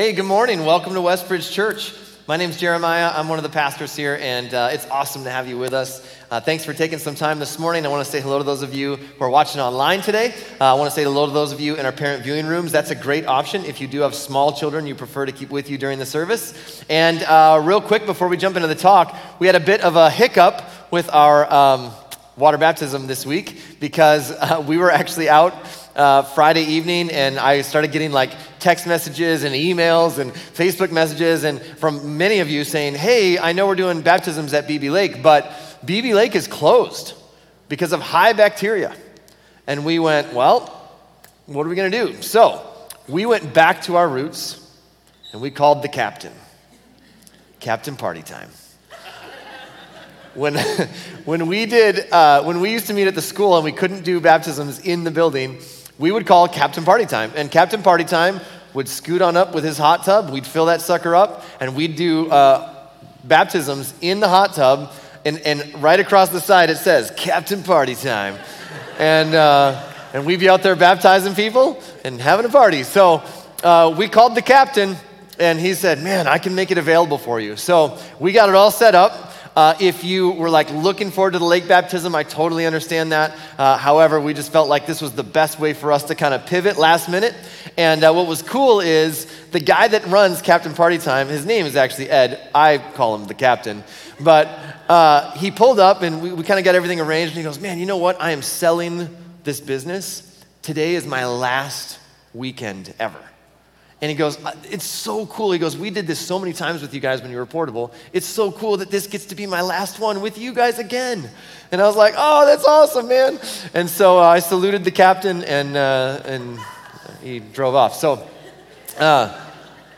Hey, good morning. Welcome to Westbridge Church. My name's Jeremiah. I'm one of the pastors here, and uh, it's awesome to have you with us. Uh, thanks for taking some time this morning. I want to say hello to those of you who are watching online today. Uh, I want to say hello to those of you in our parent viewing rooms. That's a great option if you do have small children you prefer to keep with you during the service. And uh, real quick, before we jump into the talk, we had a bit of a hiccup with our um, water baptism this week because uh, we were actually out uh, Friday evening, and I started getting like text messages and emails and Facebook messages, and from many of you saying, Hey, I know we're doing baptisms at Beebe Lake, but Beebe Lake is closed because of high bacteria. And we went, Well, what are we going to do? So we went back to our roots and we called the captain. Captain Party Time when, when we did uh, when we used to meet at the school and we couldn't do baptisms in the building we would call Captain Party Time. And Captain Party Time would scoot on up with his hot tub. We'd fill that sucker up, and we'd do uh, baptisms in the hot tub. And, and right across the side, it says Captain Party Time. and, uh, and we'd be out there baptizing people and having a party. So uh, we called the captain, and he said, Man, I can make it available for you. So we got it all set up. Uh, if you were like looking forward to the lake baptism, I totally understand that. Uh, however, we just felt like this was the best way for us to kind of pivot last minute. And uh, what was cool is the guy that runs Captain Party Time, his name is actually Ed. I call him the captain. But uh, he pulled up and we, we kind of got everything arranged. And he goes, Man, you know what? I am selling this business. Today is my last weekend ever. And he goes, uh, It's so cool. He goes, We did this so many times with you guys when you were portable. It's so cool that this gets to be my last one with you guys again. And I was like, Oh, that's awesome, man. And so uh, I saluted the captain and, uh, and he drove off. So, uh,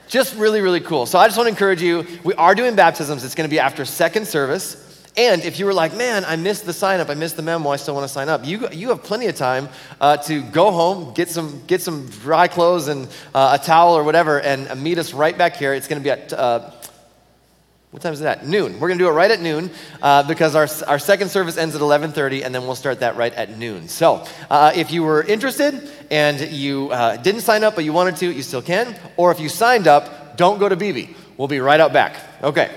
just really, really cool. So I just want to encourage you. We are doing baptisms. It's going to be after second service. And if you were like, man, I missed the sign up, I missed the memo, I still want to sign up, you, you have plenty of time uh, to go home, get some, get some dry clothes and uh, a towel or whatever, and meet us right back here. It's going to be at, uh, what time is it at? Noon. We're going to do it right at noon uh, because our, our second service ends at 11.30, and then we'll start that right at noon. So uh, if you were interested and you uh, didn't sign up but you wanted to, you still can. Or if you signed up, don't go to Beebe. We'll be right out back. Okay.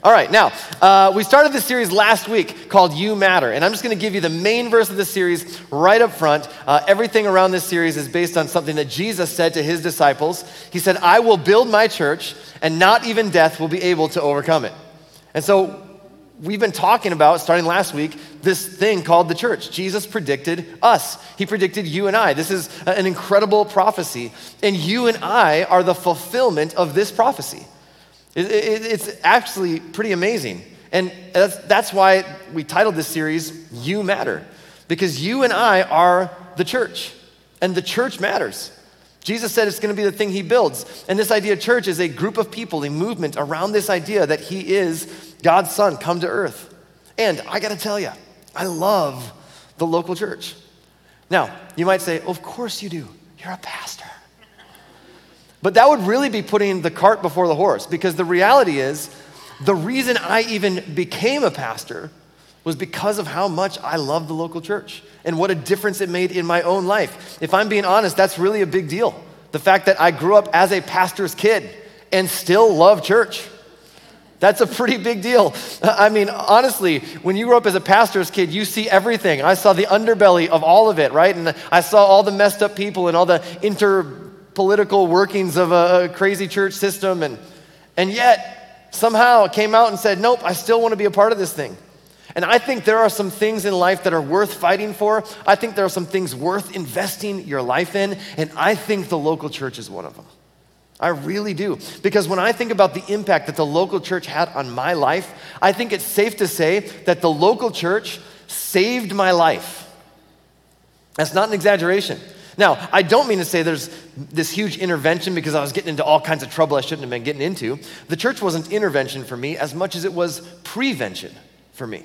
All right, now, uh, we started this series last week called You Matter, and I'm just going to give you the main verse of the series right up front. Uh, everything around this series is based on something that Jesus said to his disciples. He said, I will build my church, and not even death will be able to overcome it. And so, we've been talking about, starting last week, this thing called the church. Jesus predicted us, He predicted you and I. This is an incredible prophecy, and you and I are the fulfillment of this prophecy. It, it, it's actually pretty amazing. And that's, that's why we titled this series, You Matter, because you and I are the church, and the church matters. Jesus said it's going to be the thing he builds. And this idea of church is a group of people, a movement around this idea that he is God's son come to earth. And I got to tell you, I love the local church. Now, you might say, Of course you do. You're a pastor. But that would really be putting the cart before the horse because the reality is the reason I even became a pastor was because of how much I love the local church and what a difference it made in my own life. If I'm being honest, that's really a big deal. The fact that I grew up as a pastor's kid and still love church. That's a pretty big deal. I mean, honestly, when you grow up as a pastor's kid, you see everything. I saw the underbelly of all of it, right? And I saw all the messed up people and all the inter political workings of a, crazy church system. And, and yet, somehow came out and said, Nope, I still want to be a part of this thing. And I think there are some things in life that are worth fighting for. I think there are some things worth investing your life in. And I think the local church is one of them. I really do. Because when I think about the impact that the local church had on my life, I think it's safe to say that the local church saved my life. That's not an exaggeration. Now, I don't mean to say there's this huge intervention because I was getting into all kinds of trouble I shouldn't have been getting into. The church wasn't intervention for me as much as it was prevention for me.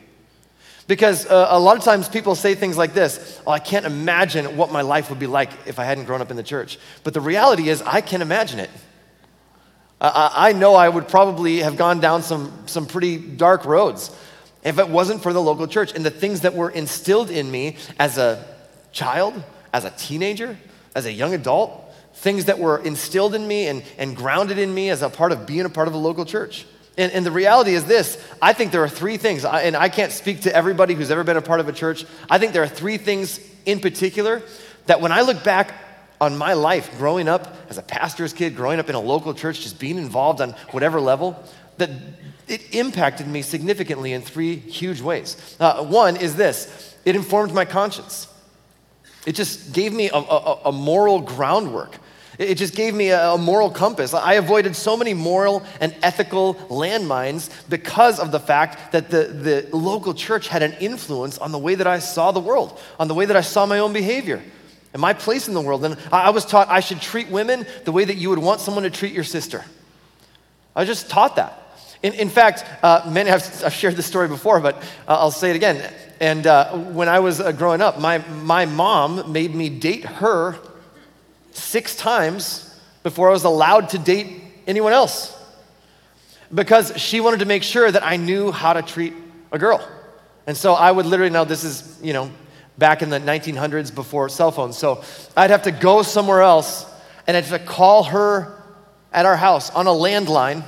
Because uh, a lot of times people say things like this Oh, I can't imagine what my life would be like if I hadn't grown up in the church. But the reality is, I can imagine it. I, I know I would probably have gone down some, some pretty dark roads if it wasn't for the local church and the things that were instilled in me as a child, as a teenager, as a young adult, things that were instilled in me and, and grounded in me as a part of being a part of a local church. And, and the reality is this I think there are three things, and I can't speak to everybody who's ever been a part of a church. I think there are three things in particular that when I look back on my life growing up as a pastor's kid, growing up in a local church, just being involved on whatever level, that it impacted me significantly in three huge ways. Uh, one is this it informed my conscience, it just gave me a, a, a moral groundwork. It just gave me a, moral compass. I avoided so many moral and ethical landmines because of the fact that the, the local church had an influence on the way that I saw the world, on the way that I saw my own behavior and my place in the world. And I was taught I should treat women the way that you would want someone to treat your sister. I just taught that. In, in fact, uh, many have I've shared this story before, but uh, I'll say it again. And uh, when I was uh, growing up, my, my mom made me date her six times before I was allowed to date anyone else because she wanted to make sure that I knew how to treat a girl. And so I would literally, now this is, you know, back in the 1900s before cell phones. So I'd have to go somewhere else and I'd have to call her at our house on a landline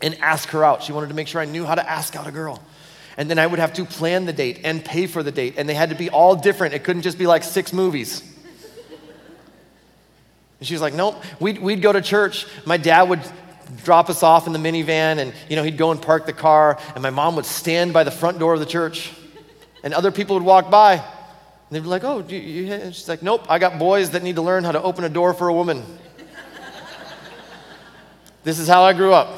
and ask her out. She wanted to make sure I knew how to ask out a girl. And then I would have to plan the date and pay for the date. And they had to be all different. It couldn't just be like six movies. And she's like, nope. We'd, we'd go to church. My dad would drop us off in the minivan and, you know, he'd go and park the car. And my mom would stand by the front door of the church and other people would walk by. And they'd be like, oh, you, you, she's like, nope, I got boys that need to learn how to open a door for a woman. this is how I grew up.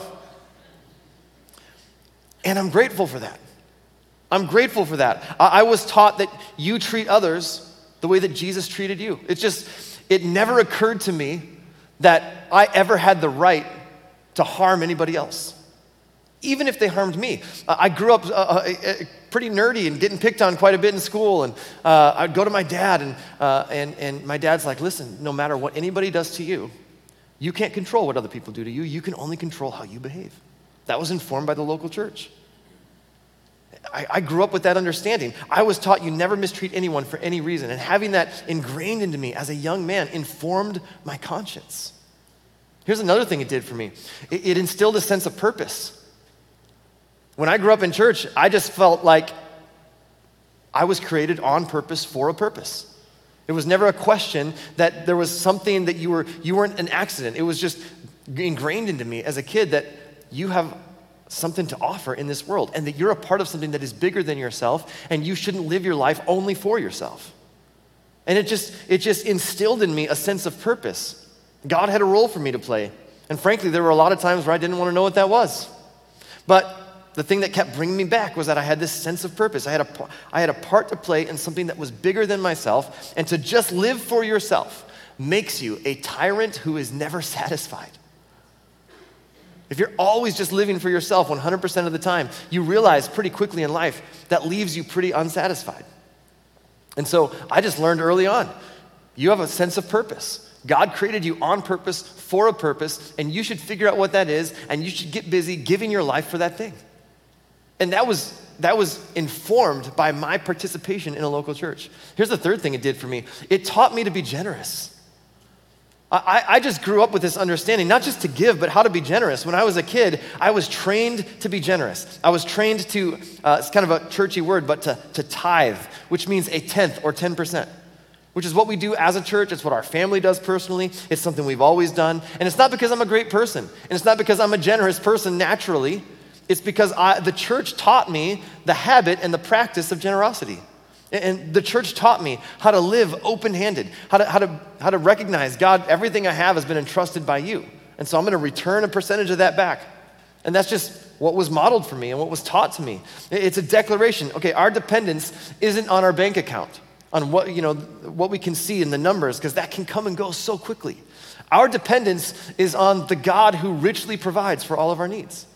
And I'm grateful for that. I'm grateful for that. I, I was taught that you treat others the way that Jesus treated you. It's just, it never occurred to me that I ever had the right to harm anybody else even if they harmed me. I grew up uh, uh, uh, pretty nerdy and getting picked on quite a bit in school. And uh, I'd go to my dad, and, uh, and, and my dad's like, listen, no matter what anybody does to you, you can't control what other people do to you. You can only control how you behave. That was informed by the local church. I, I grew up with that understanding. I was taught you never mistreat anyone for any reason. And having that ingrained into me as a young man informed my conscience. Here's another thing it did for me it, it instilled a sense of purpose. When I grew up in church, I just felt like I was created on purpose for a purpose. It was never a question that there was something that you were you weren't an accident. It was just ingrained into me as a kid that you have something to offer in this world and that you're a part of something that is bigger than yourself and you shouldn't live your life only for yourself. And it just it just instilled in me a sense of purpose. God had a role for me to play. And frankly, there were a lot of times where I didn't want to know what that was. But the thing that kept bringing me back was that I had this sense of purpose. I had, a, I had a part to play in something that was bigger than myself. And to just live for yourself makes you a tyrant who is never satisfied. If you're always just living for yourself 100% of the time, you realize pretty quickly in life that leaves you pretty unsatisfied. And so I just learned early on you have a sense of purpose. God created you on purpose for a purpose, and you should figure out what that is, and you should get busy giving your life for that thing. And that was, that was informed by my participation in a local church. Here's the third thing it did for me it taught me to be generous. I, I, just grew up with this understanding, not just to give, but how to be generous. When I was a kid, I was trained to be generous. I was trained to, uh, it's kind of a churchy word, but to, to tithe, which means a tenth or 10%, which is what we do as a church. It's what our family does personally. It's something we've always done. And it's not because I'm a great person, and it's not because I'm a generous person naturally. It's because I, the church taught me the habit and the practice of generosity. And the church taught me how to live open handed, how to, how, to, how to recognize God, everything I have has been entrusted by you. And so I'm going to return a percentage of that back. And that's just what was modeled for me and what was taught to me. It's a declaration. Okay, our dependence isn't on our bank account, on what, you know, what we can see in the numbers, because that can come and go so quickly. Our dependence is on the God who richly provides for all of our needs.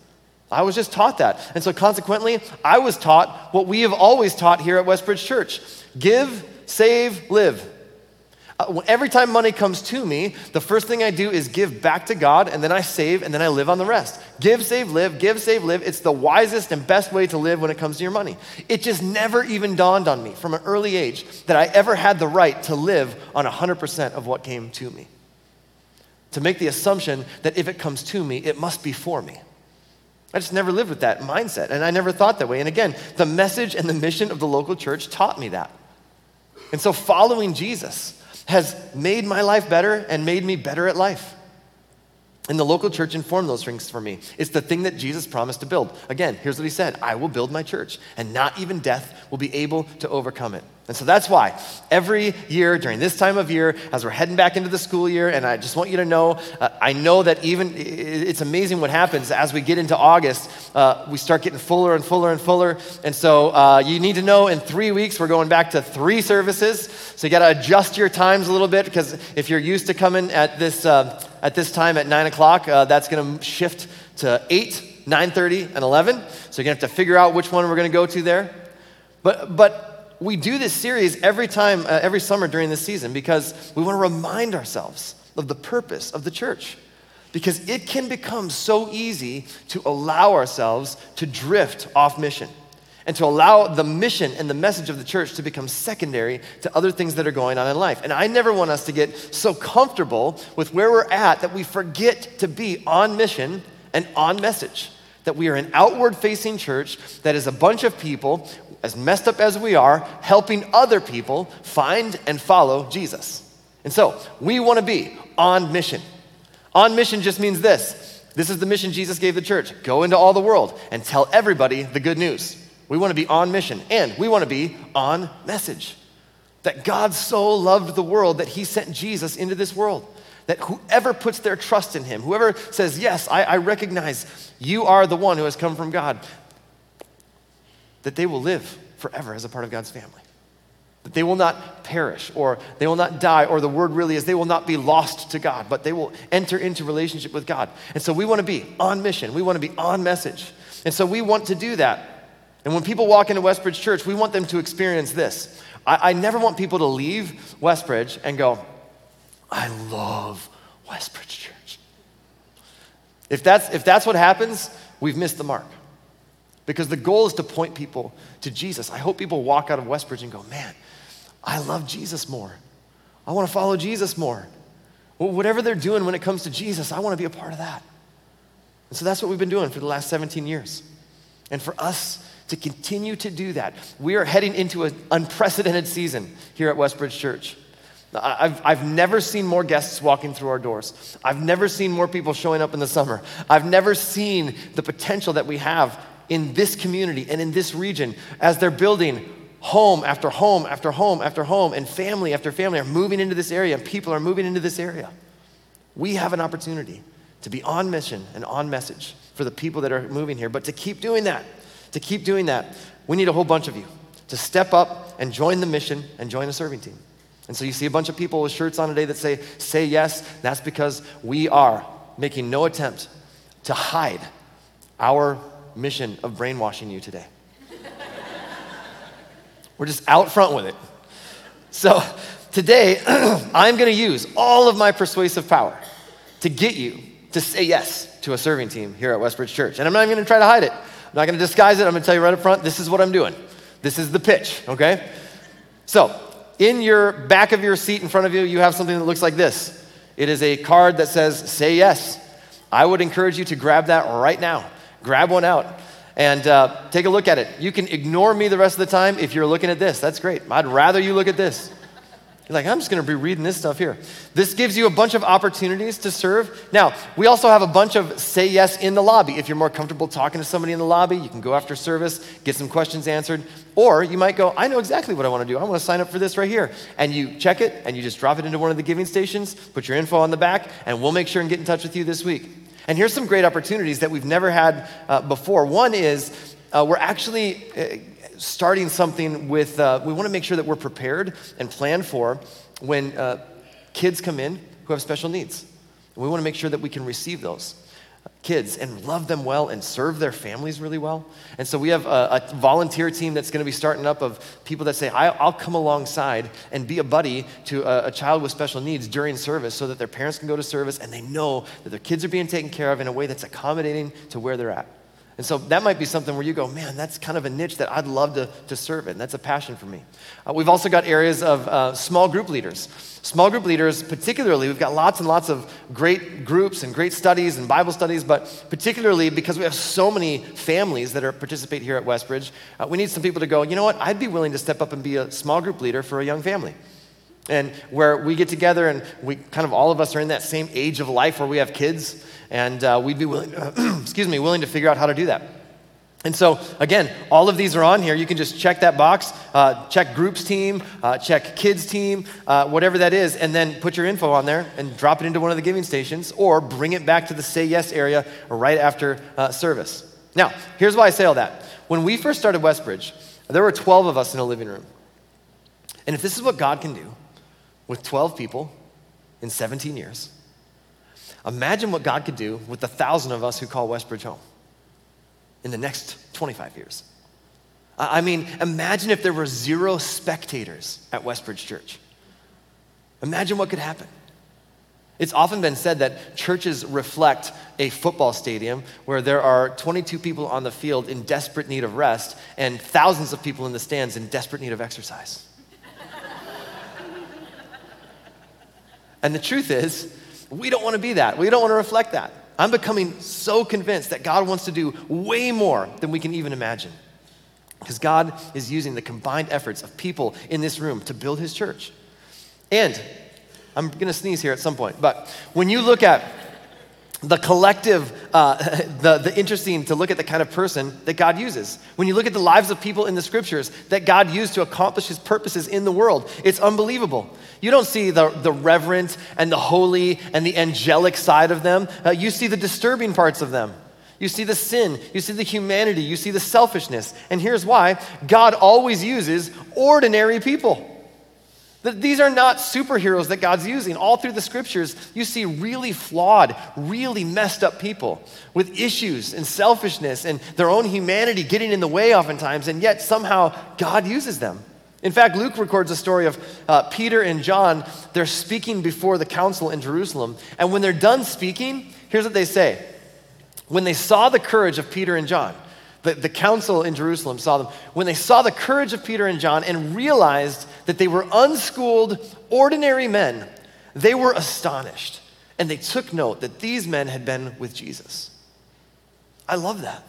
I was just taught that. And so, consequently, I was taught what we have always taught here at Westbridge Church give, save, live. Uh, every time money comes to me, the first thing I do is give back to God, and then I save, and then I live on the rest. Give, save, live, give, save, live. It's the wisest and best way to live when it comes to your money. It just never even dawned on me from an early age that I ever had the right to live on 100% of what came to me. to make the assumption that if it comes to me, it must be for me. I just never lived with that mindset, and I never thought that way. And again, the message and the mission of the local church taught me that. And so following Jesus has made my life better and made me better at life. And the local church informed those things for me. It's the thing that Jesus promised to build. Again, here's what he said I will build my church, and not even death will be able to overcome it. And so that's why every year during this time of year, as we're heading back into the school year, and I just want you to know, uh, I know that even it's amazing what happens as we get into August. Uh, we start getting fuller and fuller and fuller. And so uh, you need to know in three weeks, we're going back to three services. So you got to adjust your times a little bit because if you're used to coming at this, uh, at this time at 9 o'clock, uh, that's going to shift to 8, 9.30, and 11. So you're going to have to figure out which one we're going to go to there. But, but we do this series every time, uh, every summer during this season because we want to remind ourselves of the purpose of the church. Because it can become so easy to allow ourselves to drift off mission and to allow the mission and the message of the church to become secondary to other things that are going on in life. And I never want us to get so comfortable with where we're at that we forget to be on mission and on message. That we are an outward facing church that is a bunch of people as messed up as we are, helping other people find and follow Jesus. And so we want to be on mission. On mission just means this this is the mission Jesus gave the church go into all the world and tell everybody the good news. We want to be on mission and we want to be on message. That God so loved the world that he sent Jesus into this world. That whoever puts their trust in him, whoever says, Yes, I, I recognize you are the one who has come from God, that they will live forever as a part of God's family. That they will not perish or they will not die, or the word really is they will not be lost to God, but they will enter into relationship with God. And so we want to be on mission, we want to be on message. And so we want to do that. And when people walk into Westbridge Church, we want them to experience this. I, I never want people to leave Westbridge and go, I love Westbridge Church. If that's, if that's what happens, we've missed the mark. Because the goal is to point people to Jesus. I hope people walk out of Westbridge and go, man, I love Jesus more. I want to follow Jesus more. Well, whatever they're doing when it comes to Jesus, I want to be a part of that. And so that's what we've been doing for the last 17 years. And for us to continue to do that, we are heading into an unprecedented season here at Westbridge Church. I've, I've never seen more guests walking through our doors. I've never seen more people showing up in the summer. I've never seen the potential that we have in this community and in this region as they're building home after home after home after home, and family after family are moving into this area, and people are moving into this area. We have an opportunity to be on mission and on message for the people that are moving here. But to keep doing that, to keep doing that, we need a whole bunch of you to step up and join the mission and join a serving team. And so you see a bunch of people with shirts on today that say, say yes. That's because we are making no attempt to hide our mission of brainwashing you today. We're just out front with it. So today, I'm going to use all of my persuasive power to get you to say yes to a serving team here at Westbridge Church. And I'm not even going to try to hide it. I'm not going to disguise it. I'm going to tell you right up front this is what I'm doing. This is the pitch, okay? So, in your back of your seat in front of you, you have something that looks like this. It is a card that says, Say yes. I would encourage you to grab that right now grab one out and uh, take a look at it. You can ignore me the rest of the time if you're looking at this. That's great. I'd rather you look at this. You're like, I'm just going to be reading this stuff here. This gives you a bunch of opportunities to serve. Now, we also have a bunch of say yes in the lobby. If you're more comfortable talking to somebody in the lobby, you can go after service, get some questions answered. Or you might go, I know exactly what I want to do. I want to sign up for this right here. And you check it and you just drop it into one of the giving stations, put your info on the back, and we'll make sure and get in touch with you this week. And here's some great opportunities that we've never had uh, before. One is uh, we're actually uh, starting something with, uh, we want to make sure that we're prepared and planned for when uh, kids come in who have special needs. And we want to make sure that we can receive those kids and love them well and serve their families really well. And so we have a, a volunteer team that's going to be starting up of people that say, I'll come alongside and be a buddy to a, a, child with special needs during service so that their parents can go to service and they know that their kids are being taken care of in a way that's accommodating to where they're at. And so that might be something where you go, man, that's kind of a niche that I'd love to, to serve in. That's a passion for me. Uh, we've also got areas of uh, small group leaders. Small group leaders, particularly, we've got lots and lots of great groups and great studies and Bible studies, but particularly because we have so many families that are participate here at Westbridge, uh, we need some people to go, you know what, I'd be willing to step up and be a small group leader for a young family and where we get together and we kind of all of us are in that same age of life where we have kids and uh, we'd be willing uh, excuse me willing to figure out how to do that. And so again all of these are on here. You can just check that box uh, check groups team uh, check kids team uh, whatever that is and then put your info on there and drop it into one of the giving stations or bring it back to the say yes area right after uh, service. Now here's why i say all that. When we first started westbridge there were 12 of us in a living room. And if this is what god can do with 12 people in 17 years. Imagine what God could do with the thousand of us who call Westbridge home in the next 25 years. I mean, imagine if there were zero spectators at Westbridge Church. Imagine what could happen. It's often been said that churches reflect a football stadium where there are 22 people on the field in desperate need of rest and thousands of people in the stands in desperate need of exercise. And the truth is, we don't want to be that. We don't want to reflect that. I'm becoming so convinced that God wants to do way more than we can even imagine. Because God is using the combined efforts of people in this room to build his church. And I'm going to sneeze here at some point, but when you look at the collective, uh, the, the interesting to look at the kind of person that God uses. When you look at the lives of people in the scriptures that God used to accomplish his purposes in the world, it's unbelievable. You don't see the, the reverent and the holy and the angelic side of them, uh, you see the disturbing parts of them. You see the sin, you see the humanity, you see the selfishness. And here's why God always uses ordinary people. These are not superheroes that God's using. All through the scriptures, you see really flawed, really messed up people with issues and selfishness and their own humanity getting in the way oftentimes, and yet somehow God uses them. In fact, Luke records a story of uh, Peter and John. They're speaking before the council in Jerusalem, and when they're done speaking, here's what they say. When they saw the courage of Peter and John, the, the council in Jerusalem saw them, when they saw the courage of Peter and John and realized that they were unschooled, ordinary men, they were astonished. And they took note that these men had been with Jesus. I love that.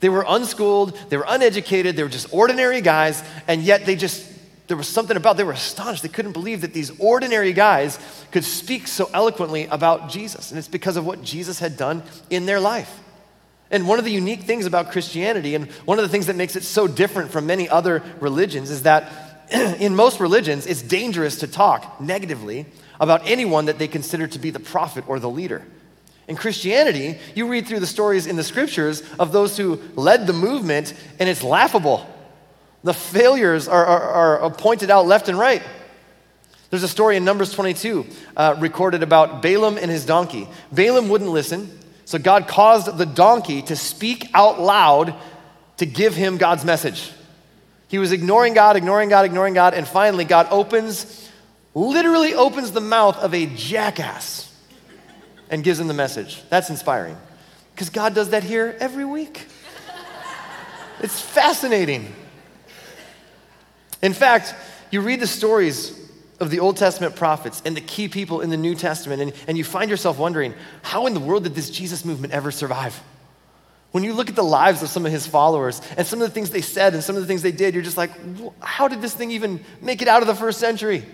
They were unschooled, they were uneducated, they were just ordinary guys, and yet they just, there was something about, they were astonished. They couldn't believe that these ordinary guys could speak so eloquently about Jesus. And it's because of what Jesus had done in their life. And one of the unique things about Christianity, and one of the things that makes it so different from many other religions, is that in most religions, it's dangerous to talk negatively about anyone that they consider to be the prophet or the leader. In Christianity, you read through the stories in the scriptures of those who led the movement, and it's laughable. The failures are, are, are pointed out left and right. There's a story in Numbers 22 uh, recorded about Balaam and his donkey. Balaam wouldn't listen, so God caused the donkey to speak out loud to give him God's message. He was ignoring God, ignoring God, ignoring God, and finally God opens, literally opens the mouth of a jackass and gives him the message. That's inspiring. Because God does that here every week. It's fascinating. In fact, you read the stories of the Old Testament prophets and the key people in the New Testament, and, and you find yourself wondering, how in the world did this Jesus movement ever survive? When you look at the lives of some of his followers and some of the things they said and some of the things they did, you're just like, how did this thing even make it out of the first century?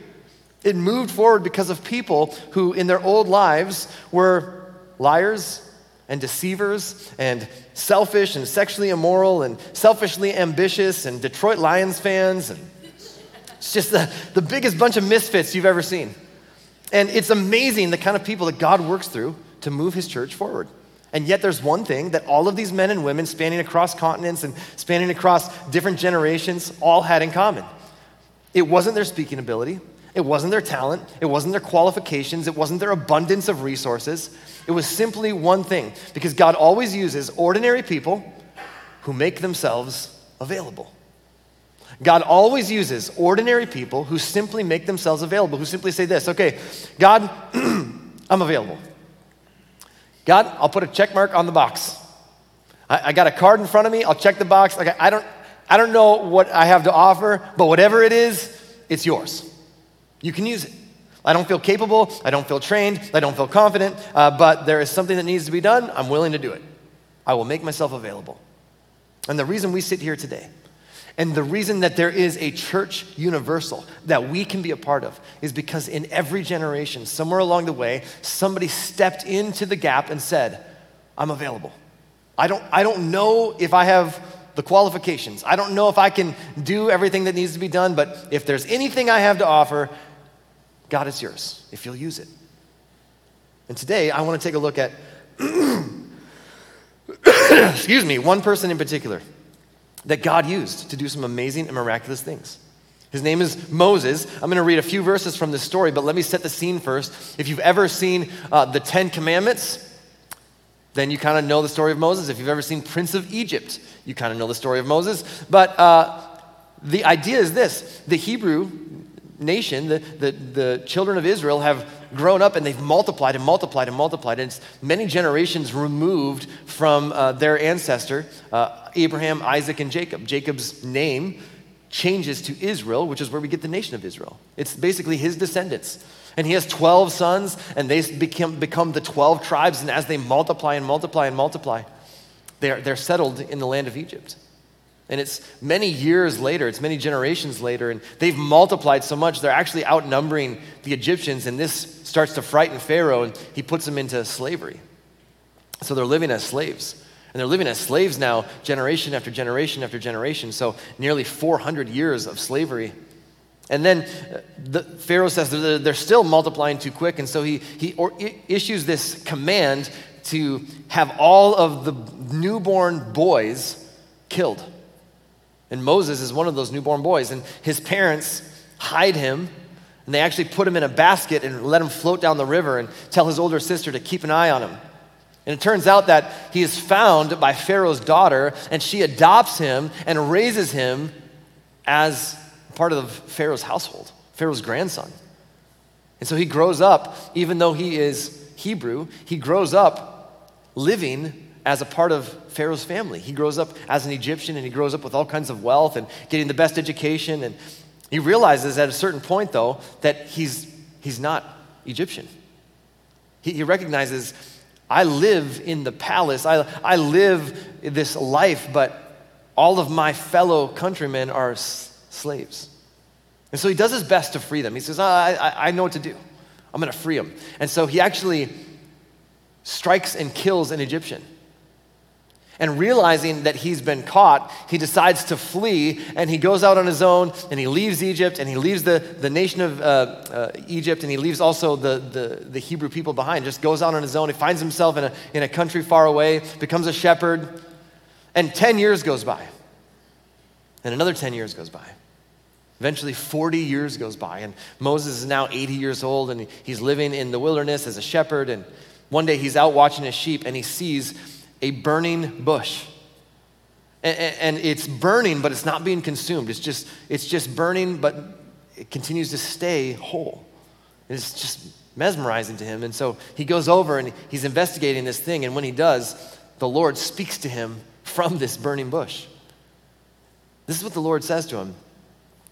It moved forward because of people who, in their old lives, were liars and deceivers and selfish and sexually immoral and selfishly ambitious and Detroit Lions fans and it's just the, the biggest bunch of misfits you've ever seen. And it's amazing the kind of people that God works through to move his church forward. And yet, there's one thing that all of these men and women spanning across continents and spanning across different generations all had in common. It wasn't their speaking ability, it wasn't their talent, it wasn't their qualifications, it wasn't their abundance of resources. It was simply one thing because God always uses ordinary people who make themselves available. God always uses ordinary people who simply make themselves available, who simply say this okay, God, I'm available. God, I'll put a check mark on the box. I, I got a card in front of me. I'll check the box. Like, I, don't, I don't know what I have to offer, but whatever it is, it's yours. You can use it. I don't feel capable. I don't feel trained. I don't feel confident, uh, but there is something that needs to be done. I'm willing to do it. I will make myself available. And the reason we sit here today, and the reason that there is a church universal that we can be a part of, is because in every generation, somewhere along the way, somebody stepped into the gap and said, I'm available. I don't, I don't know if I have the qualifications. I don't know if I can do everything that needs to be done, but if there's anything I have to offer, God, it's yours if you'll use it. And today, I want to take a look at, excuse me, one person in particular that God used to do some amazing and miraculous things. His name is Moses. I'm going to read a few verses from this story, but let me set the scene first. If you've ever seen uh, the Ten Commandments, then you kind of know the story of Moses. If you've ever seen Prince of Egypt, you kind of know the story of Moses. But uh, the idea is this the Hebrew nation, the, the, the children of Israel, have grown up and they've multiplied and multiplied and multiplied. And it's many generations removed from uh, their ancestor, uh, Abraham, Isaac, and Jacob. Jacob's name changes to Israel, which is where we get the nation of Israel. It's basically his descendants. And he has 12 sons, and they become, become the 12 tribes. And as they multiply and multiply and multiply, they're, they're settled in the land of Egypt. And it's many years later, it's many generations later, and they've multiplied so much, they're actually outnumbering the Egyptians. And this starts to frighten Pharaoh, and he puts them into slavery. So they're living as slaves. And they're living as slaves now, generation after generation after generation. So nearly 400 years of slavery. And then uh, the, Pharaoh says they're, they're still multiplying too quick. And so he, he or, issues this command to have all of the newborn boys killed. And Moses is one of those newborn boys. And his parents hide him, and they actually put him in a basket and let him float down the river and tell his older sister to keep an eye on him. And it turns out that he is found by Pharaoh's daughter, and she adopts him and raises him as part of Pharaoh's household, Pharaoh's grandson. And so he grows up, even though he is Hebrew, he grows up living as a part of Pharaoh's family. He grows up as an Egyptian and he grows up with all kinds of wealth and getting the best education. And he realizes at a certain point, though, that he's, he's not Egyptian. He, he recognizes, I live in the palace, I, I live this life, but all of my fellow countrymen are s- slaves. And so he does his best to free them. He says, ah, I, I, I know what to do. I'm going to free them. And so he actually strikes and kills an Egyptian. And realizing that he's been caught, he decides to flee and he goes out on his own and he leaves Egypt and he leaves the, the nation of uh, uh, Egypt and he leaves also the, the, the Hebrew people behind. Just goes out on his own. He finds himself in a, in a country far away, becomes a shepherd. And 10 years goes by. And another 10 years goes by. Eventually, 40 years goes by, and Moses is now 80 years old, and he's living in the wilderness as a shepherd. And one day he's out watching his sheep, and he sees a burning bush. And, it's burning, but it's not being consumed. It's just, it's just burning, but it continues to stay whole. It's just mesmerizing to him. And so he goes over and he's investigating this thing. And when he does, the Lord speaks to him from this burning bush. This is what the Lord says to him.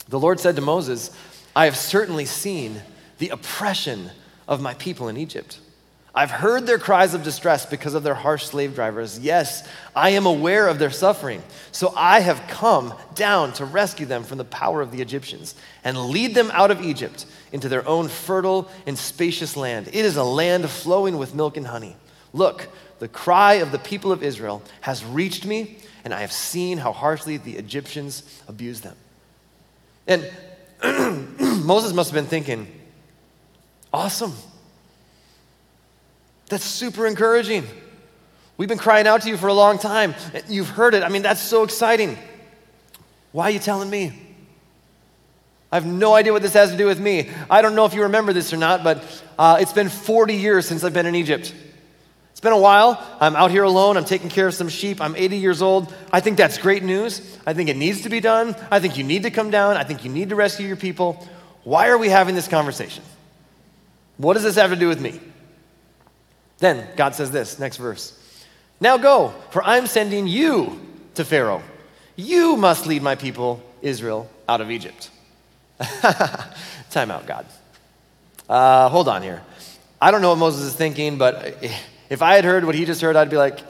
The Lord said to Moses, I have certainly seen the oppression of my people in Egypt. I've heard their cries of distress because of their harsh slave drivers. Yes, I am aware of their suffering. So I have come down to rescue them from the power of the Egyptians and lead them out of Egypt into their own fertile and spacious land. It is a land flowing with milk and honey. Look, the cry of the people of Israel has reached me, and I have seen how harshly the Egyptians abuse them. And Moses must have been thinking, awesome. That's super encouraging. We've been crying out to you for a long time. You've heard it. I mean, that's so exciting. Why are you telling me? I have no idea what this has to do with me. I don't know if you remember this or not, but uh, it's been 40 years since I've been in Egypt. It's been a while. I'm out here alone. I'm taking care of some sheep. I'm 80 years old. I think that's great news. I think it needs to be done. I think you need to come down. I think you need to rescue your people. Why are we having this conversation? What does this have to do with me? Then God says this, next verse Now go, for I'm sending you to Pharaoh. You must lead my people, Israel, out of Egypt. Time out, God. Uh, hold on here. I don't know what Moses is thinking, but if I had heard what he just heard, I'd be like,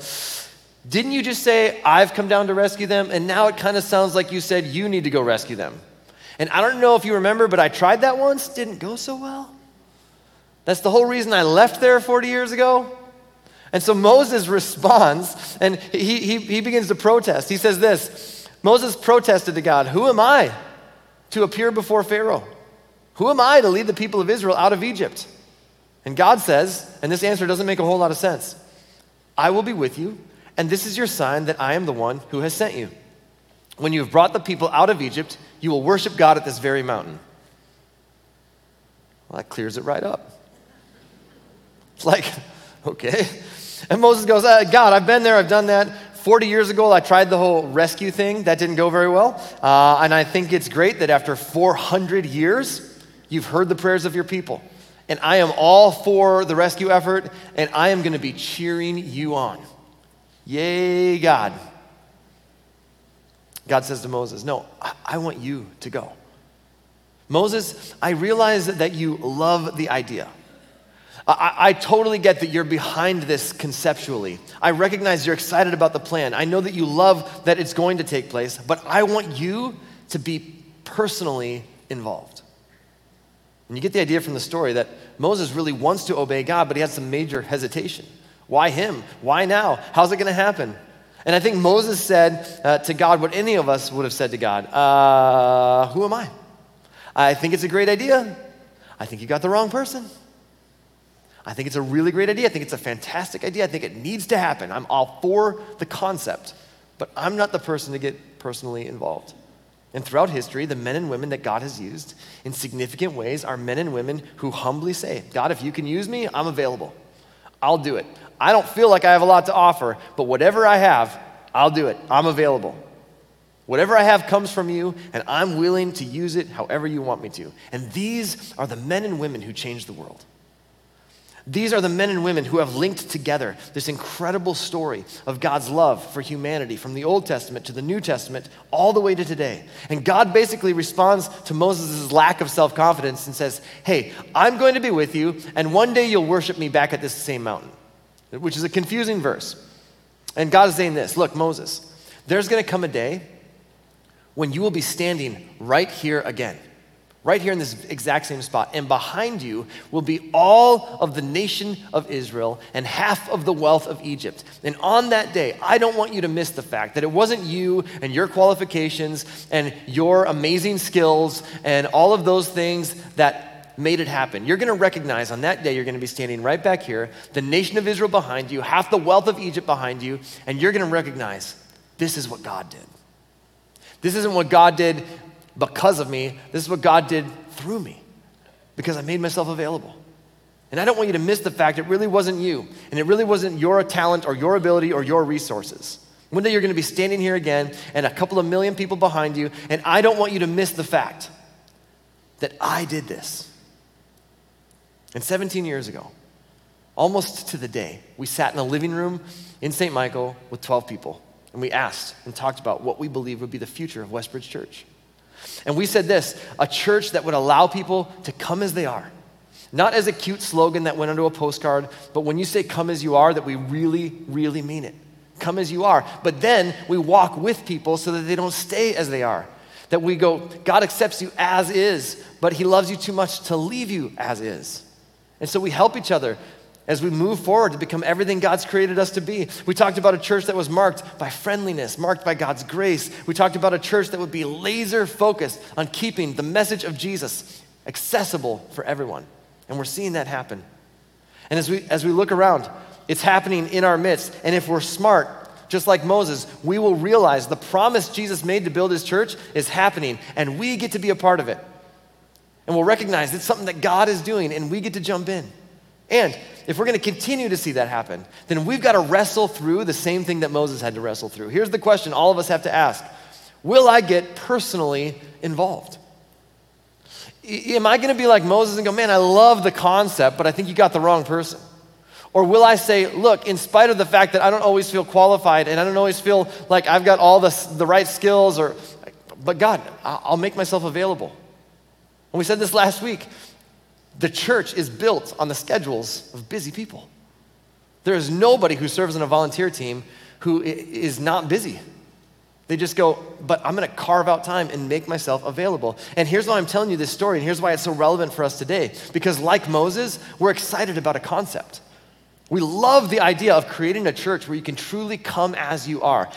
didn't you just say, I've come down to rescue them? And now it kind of sounds like you said you need to go rescue them. And I don't know if you remember, but I tried that once, didn't go so well. That's the whole reason I left there 40 years ago. And so Moses responds and he, he, he begins to protest. He says this Moses protested to God, Who am I to appear before Pharaoh? Who am I to lead the people of Israel out of Egypt? And God says, and this answer doesn't make a whole lot of sense I will be with you, and this is your sign that I am the one who has sent you. When you have brought the people out of Egypt, you will worship God at this very mountain. Well, that clears it right up. It's like, okay. And Moses goes, uh, God, I've been there, I've done that. 40 years ago, I tried the whole rescue thing. That didn't go very well. Uh, and I think it's great that after 400 years, you've heard the prayers of your people. And I am all for the rescue effort, and I am going to be cheering you on. Yay, God. God says to Moses, No, I, I want you to go. Moses, I realize that you love the idea. I, I, totally get that you're behind this conceptually. I recognize you're excited about the plan. I know that you love that it's going to take place, but I want you to be personally involved. And you get the idea from the story that Moses really wants to obey God, but he has some major hesitation. Why him? Why now? How's it going to happen? And I think Moses said uh, to God what any of us would have said to God uh, Who am I? I think it's a great idea. I think you got the wrong person. I think it's a really great idea. I think it's a fantastic idea. I think it needs to happen. I'm all for the concept, but I'm not the person to get personally involved. And throughout history, the men and women that God has used in significant ways are men and women who humbly say, God, if you can use me, I'm available. I'll do it. I don't feel like I have a lot to offer, but whatever I have, I'll do it. I'm available. Whatever I have comes from you, and I'm willing to use it however you want me to. And these are the men and women who change the world. These are the men and women who have linked together this incredible story of God's love for humanity from the Old Testament to the New Testament all the way to today. And God basically responds to Moses' lack of self confidence and says, Hey, I'm going to be with you, and one day you'll worship me back at this same mountain, which is a confusing verse. And God is saying this Look, Moses, there's going to come a day when you will be standing right here again right here in this exact same spot. And behind you will be all of the nation of Israel and half of the wealth of Egypt. And on that day, I don't want you to miss the fact that it wasn't you and your qualifications and your amazing skills and all of those things that made it happen. You're going to recognize on that day, you're going to be standing right back here, the nation of Israel behind you, half the wealth of Egypt behind you, and you're going to recognize this is what God did. This isn't what God did because of me. This is what God did through me because I made myself available. And I don't want you to miss the fact it really wasn't you, and it really wasn't your talent or your ability or your resources. One day you're going to be standing here again, and a couple of million people behind you, and I don't want you to miss the fact that I did this. And 17 years ago, almost to the day, we sat in a living room in St. Michael with 12 people, and we asked and talked about what we believe would be the future of Westbridge Church. And we said this a church that would allow people to come as they are. Not as a cute slogan that went onto a postcard, but when you say come as you are, that we really, really mean it. Come as you are. But then we walk with people so that they don't stay as they are. That we go, God accepts you as is, but He loves you too much to leave you as is. And so we help each other as we move forward to become everything God's created us to be. We talked about a church that was marked by friendliness, marked by God's grace. We talked about a church that would be laser focused on keeping the message of Jesus accessible for everyone. And we're seeing that happen. And as we, as we look around, it's happening in our midst. And if we're smart, just like Moses, we will realize the promise Jesus made to build his church is happening, and we get to be a part of it. And we'll recognize it's something that God is doing, and we get to jump in. And if we're going to continue to see that happen, then we've got to wrestle through the same thing that Moses had to wrestle through. Here's the question all of us have to ask Will I get personally involved? Am I going to be like Moses and go, man, I love the concept, but I think you got the wrong person? Or will I say, look, in spite of the fact that I don't always feel qualified and I don't always feel like I've got all the, the right skills, or, but God, I'll make myself available. And we said this last week the church is built on the schedules of busy people. There is nobody who serves on a volunteer team who is not busy. They just go, but I'm going to carve out time and make myself available. And here's why I'm telling you this story, and here's why it's so relevant for us today. Because, like Moses, we're excited about a concept. We love the idea of creating a church where you can truly come as you are.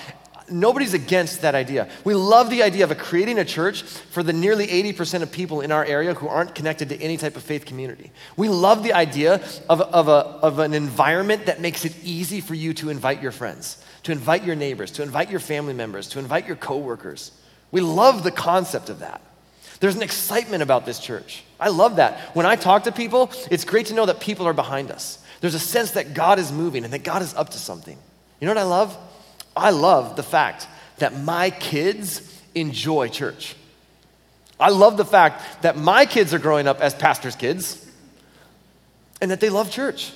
Nobody's against that idea. We love the idea of a creating a church for the nearly 80% of people in our area who aren't connected to any type of faith community. We love the idea of, of, a, of an environment that makes it easy for you to invite your friends, to invite your neighbors, to invite your family members, to invite your coworkers. We love the concept of that. There's an excitement about this church. I love that. When I talk to people, it's great to know that people are behind us. There's a sense that God is moving and that God is up to something. You know what I love? I love the fact that my kids enjoy church. I love the fact that my kids are growing up as pastors' kids and that they love church.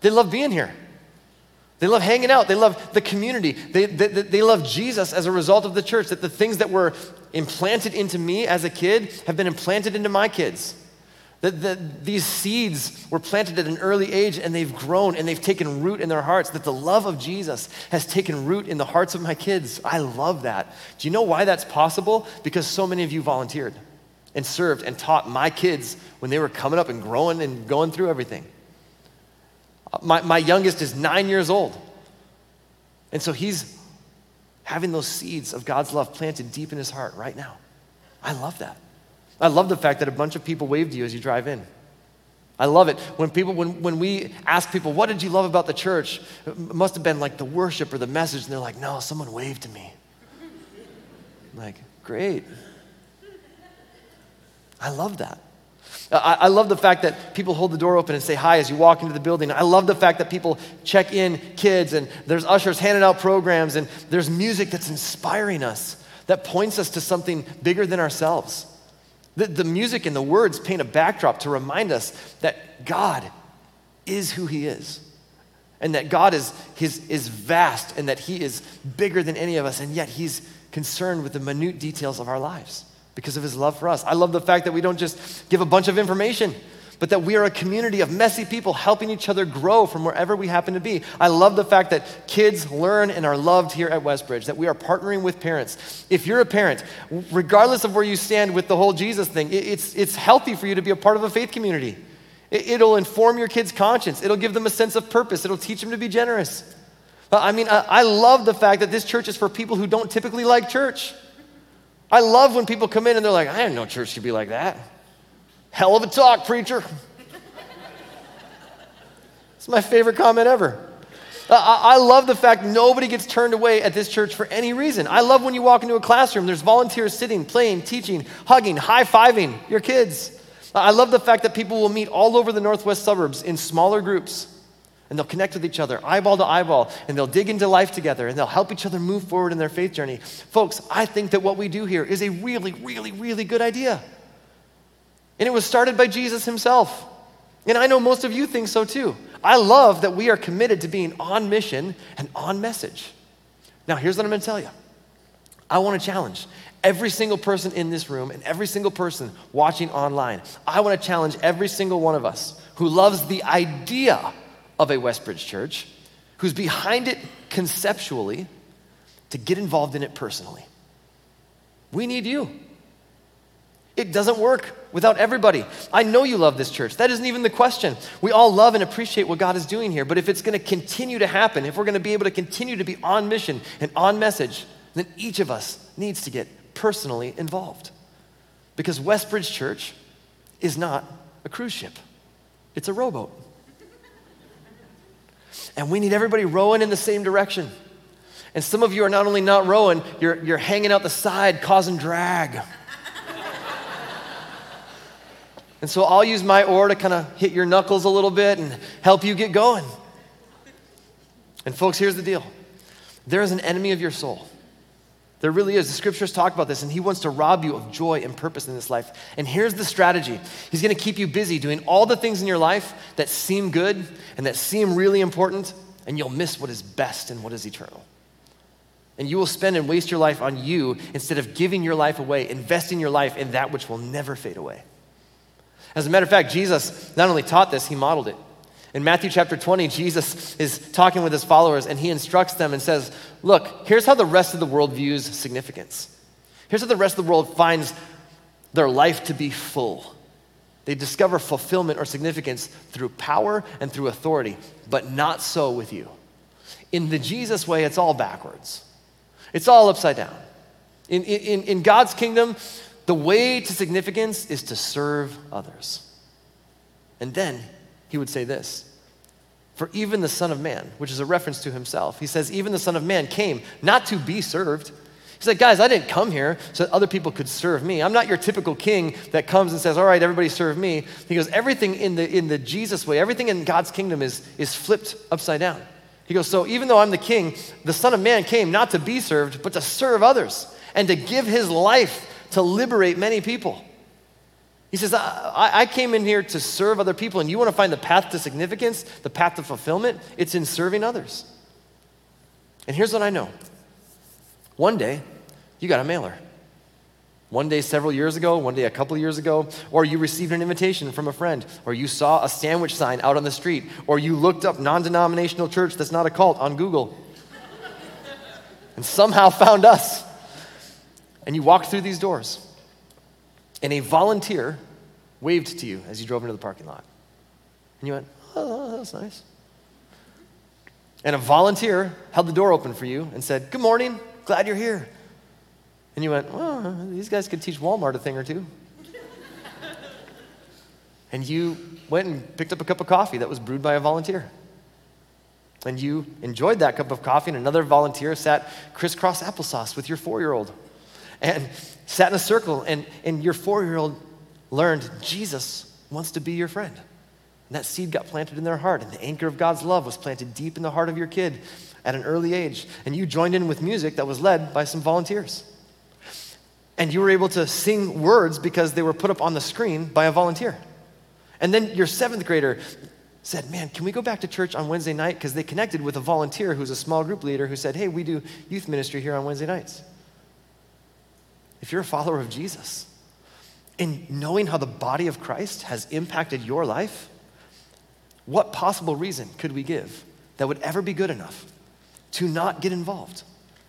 They love being here. They love hanging out. They love the community. They, they, they love Jesus as a result of the church. That the things that were implanted into me as a kid have been implanted into my kids. That, that these seeds were planted at an early age and they've grown and they've taken root in their hearts. That the love of Jesus has taken root in the hearts of my kids. I love that. Do you know why that's possible? Because so many of you volunteered and served and taught my kids when they were coming up and growing and going through everything. My, my youngest is nine years old. And so he's having those seeds of God's love planted deep in his heart right now. I love that. I love the fact that a bunch of people wave to you as you drive in. I love it. When people, when, when we ask people, what did you love about the church? It must have been like the worship or the message. And they're like, no, someone waved to me. I'm like, great. I love that. I, I, love the fact that people hold the door open and say hi as you walk into the building. I love the fact that people check in kids and there's ushers handing out programs and there's music that's inspiring us, that points us to something bigger than ourselves. The, the music and the words paint a backdrop to remind us that God is who He is. And that God is, his, is vast and that He is bigger than any of us, and yet He's concerned with the minute details of our lives because of his love for us. I love the fact that we don't just give a bunch of information, but that we are a community of messy people helping each other grow from wherever we happen to be. I love the fact that kids learn and are loved here at Westbridge, that we are partnering with parents. If you're a parent, regardless of where you stand with the whole Jesus thing, it's, it's healthy for you to be a part of a faith community. It'll inform your kids' conscience, it'll give them a sense of purpose, it'll teach them to be generous. I mean, I love the fact that this church is for people who don't typically like church. I love when people come in and they're like, I didn't know church could be like that. Hell of a talk, preacher. it's my favorite comment ever. I love the fact nobody gets turned away at this church for any reason. I love when you walk into a classroom, there's volunteers sitting, playing, teaching, hugging, high fiving your kids. I love the fact that people will meet all over the northwest suburbs in smaller groups and they'll connect with each other, eyeball to eyeball, and they'll dig into life together, and they'll help each other move forward in their faith journey. Folks, I think that what we do here is a really, really, really good idea. And it was started by Jesus himself. And I know most of you think so too. I love that we are committed to being on mission and on message. Now, here's what I'm going to tell you I want to challenge every single person in this room and every single person watching online. I want to challenge every single one of us who loves the idea of a Westbridge church who's behind it conceptually to get involved in it personally. We need you. It doesn't work without everybody. I know you love this church. That isn't even the question. We all love and appreciate what God is doing here, but if it's going to continue to happen, if we're going to be able to continue to be on mission and on message, then each of us needs to get personally involved. Because Westbridge Church is not a cruise ship, it's a rowboat. And we need everybody rowing in the same direction. And some of you are not only not rowing, you're, you're hanging out the side, causing drag. And so I'll use my oar to kind of hit your knuckles a little bit and help you get going. And folks, here's the deal there is an enemy of your soul. There really is. The scriptures talk about this, and he wants to rob you of joy and purpose in this life. And here's the strategy He's going to keep you busy doing all the things in your life that seem good and that seem really important, and you'll miss what is best and what is eternal. And you will spend and waste your life on you instead of giving your life away, investing your life in that which will never fade away. As a matter of fact, Jesus not only taught this, he modeled it. In Matthew chapter 20, Jesus is talking with his followers and he instructs them and says, Look, here's how the rest of the world views significance. Here's how the rest of the world finds their life to be full. They discover fulfillment or significance through power and through authority, but not so with you. In the Jesus way, it's all backwards, it's all upside down. In, in, in God's kingdom, the way to significance is to serve others. And then he would say this For even the Son of Man, which is a reference to himself, he says, Even the Son of Man came not to be served. He's like, guys, I didn't come here so that other people could serve me. I'm not your typical king that comes and says, all right, everybody serve me. He goes, everything in the, in the Jesus way, everything in God's kingdom is, is flipped upside down. He goes, so even though I'm the king, the Son of Man came not to be served, but to serve others and to give his life to liberate many people. He says, I, I, came in here to serve other people, and you want to find the path to significance, the path to fulfillment? It's in serving others. And here's what I know one day, you got a mailer. One day, several years ago, one day, a couple years ago, or you received an invitation from a friend, or you saw a sandwich sign out on the street, or you looked up non denominational church that's not a cult on Google and somehow found us. And you walked through these doors and a volunteer waved to you as you drove into the parking lot. And you went, oh, that's nice. And a volunteer held the door open for you and said, Good morning, glad you're here. And you went, Oh, these guys could teach Walmart a thing or two. and you went and picked up a cup of coffee that was brewed by a volunteer. And you enjoyed that cup of coffee, and another volunteer sat crisscross applesauce with your four year old and sat in a circle, and, and your four year old learned Jesus wants to be your friend. And that seed got planted in their heart, and the anchor of God's love was planted deep in the heart of your kid at an early age. And you joined in with music that was led by some volunteers. And you were able to sing words because they were put up on the screen by a volunteer. And then your seventh grader said, Man, can we go back to church on Wednesday night? Because they connected with a volunteer who's a small group leader who said, Hey, we do youth ministry here on Wednesday nights if you're a follower of Jesus, and knowing how the body of Christ has impacted your life, what possible reason could we give that would ever be good enough to not get involved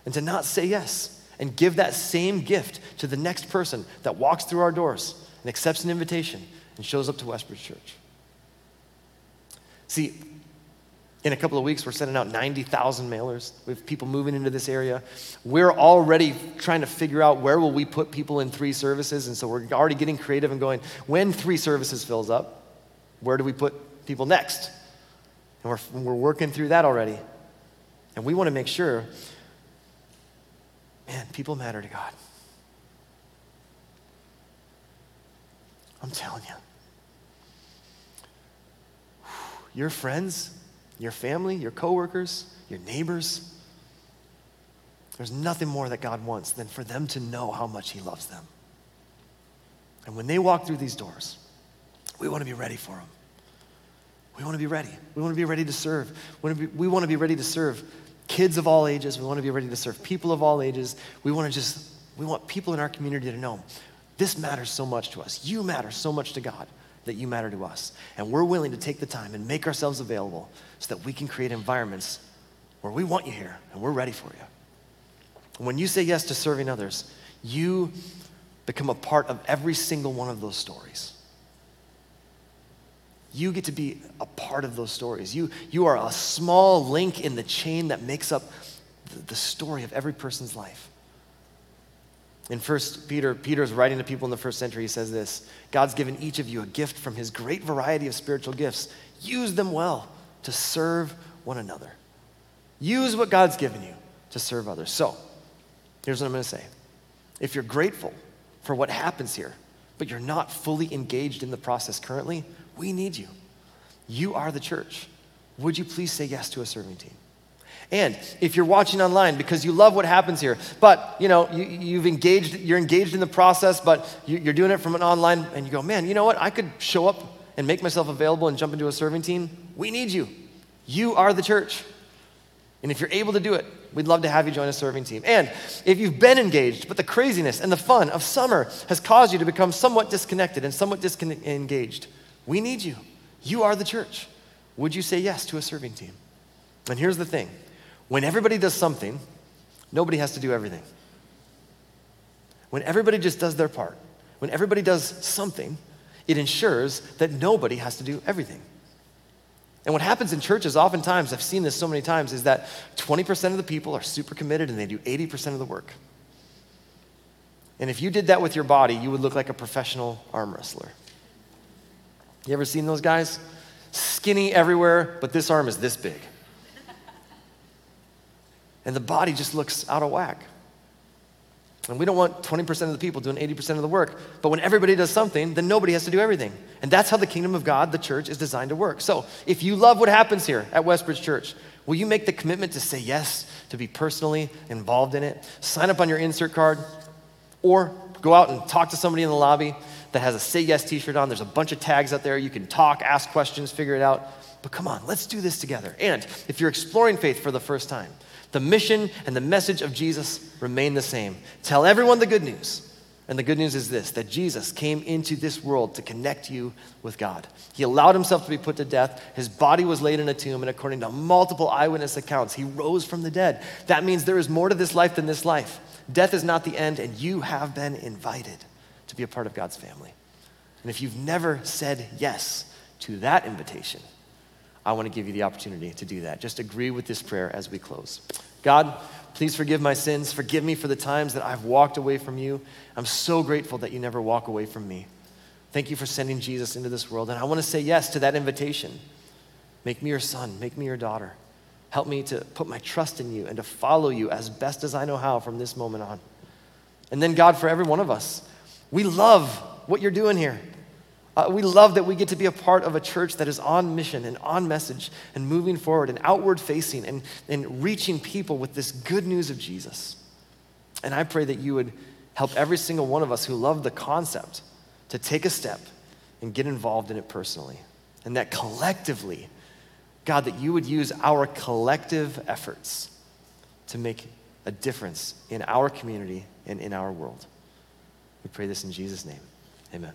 and to not say yes and give that same gift to the next person that walks through our doors and accepts an invitation and shows up to Westbridge Church? See, in a couple of weeks, we're sending out 90,000 mailers. We have people moving into this area. We're already trying to figure out where will we put people in three services. And so we're already getting creative and going, when three services fills up, where do we put people next? And we're, we're working through that already. And we want to make sure, man, people matter to God. I'm telling you. Your friends your family, your coworkers, your neighbors. There's nothing more that God wants than for them to know how much He loves them. And when they walk through these doors, we want to be ready for them. We want to be ready. We want to be ready to serve. We want to be, ready to serve kids of all ages. We want to be ready to serve people of all ages. We want to just, we want people in our community to know this matters so much to us. You matter so much to God that you matter to us. And we're willing to take the time and make ourselves available so that we can create environments where we want you here and we're ready for you. And when you say yes to serving others, you become a part of every single one of those stories. You get to be a part of those stories. You, you are a small link in the chain that makes up the, the story of every person's life. In First Peter, Peter is writing to people in the first century. He says this God's given each of you a gift from his great variety of spiritual gifts. Use them well to serve one another. Use what God's given you to serve others. So, here's what I'm going to say. If you're grateful for what happens here, but you're not fully engaged in the process currently, we need you. You are the church. Would you please say yes to a serving team? And if you're watching online because you love what happens here, but you know you, you've engaged, you're engaged in the process, but you, you're doing it from an online, and you go, man, you know what? I could show up and make myself available and jump into a serving team. We need you. You are the church. And if you're able to do it, we'd love to have you join a serving team. And if you've been engaged, but the craziness and the fun of summer has caused you to become somewhat disconnected and somewhat disengaged, we need you. You are the church. Would you say yes to a serving team? And here's the thing when everybody does something, nobody has to do everything. When everybody just does their part, when everybody does something, it ensures that nobody has to do everything. And what happens in churches, oftentimes, I've seen this so many times, is that 20% of the people are super committed and they do 80% of the work. And if you did that with your body, you would look like a professional arm wrestler. You ever seen those guys? Skinny everywhere, but this arm is this big. And the body just looks out of whack. And we don't want 20% of the people doing 80% of the work. But when everybody does something, then nobody has to do everything. And that's how the kingdom of God, the church, is designed to work. So if you love what happens here at Westbridge Church, will you make the commitment to say yes, to be personally involved in it? Sign up on your insert card, or go out and talk to somebody in the lobby that has a Say Yes t shirt on. There's a bunch of tags out there. You can talk, ask questions, figure it out. But come on, let's do this together. And if you're exploring faith for the first time, the mission and the message of Jesus remain the same. Tell everyone the good news. And the good news is this that Jesus came into this world to connect you with God. He allowed himself to be put to death. His body was laid in a tomb, and according to multiple eyewitness accounts, he rose from the dead. That means there is more to this life than this life. Death is not the end, and you have been invited to be a part of God's family. And if you've never said yes to that invitation, I want to give you the opportunity to do that. Just agree with this prayer as we close. God, please forgive my sins. Forgive me for the times that I've walked away from you. I'm so grateful that you never walk away from me. Thank you for sending Jesus into this world. And I want to say yes to that invitation. Make me your son, make me your daughter. Help me to put my trust in you and to follow you as best as I know how from this moment on. And then, God, for every one of us, we love what you're doing here. Uh, we love that we get to be a part of a church that is on mission and on message and moving forward and outward facing and, and reaching people with this good news of Jesus. And I pray that you would help every single one of us who love the concept to take a step and get involved in it personally. And that collectively, God, that you would use our collective efforts to make a difference in our community and in our world. We pray this in Jesus' name. Amen.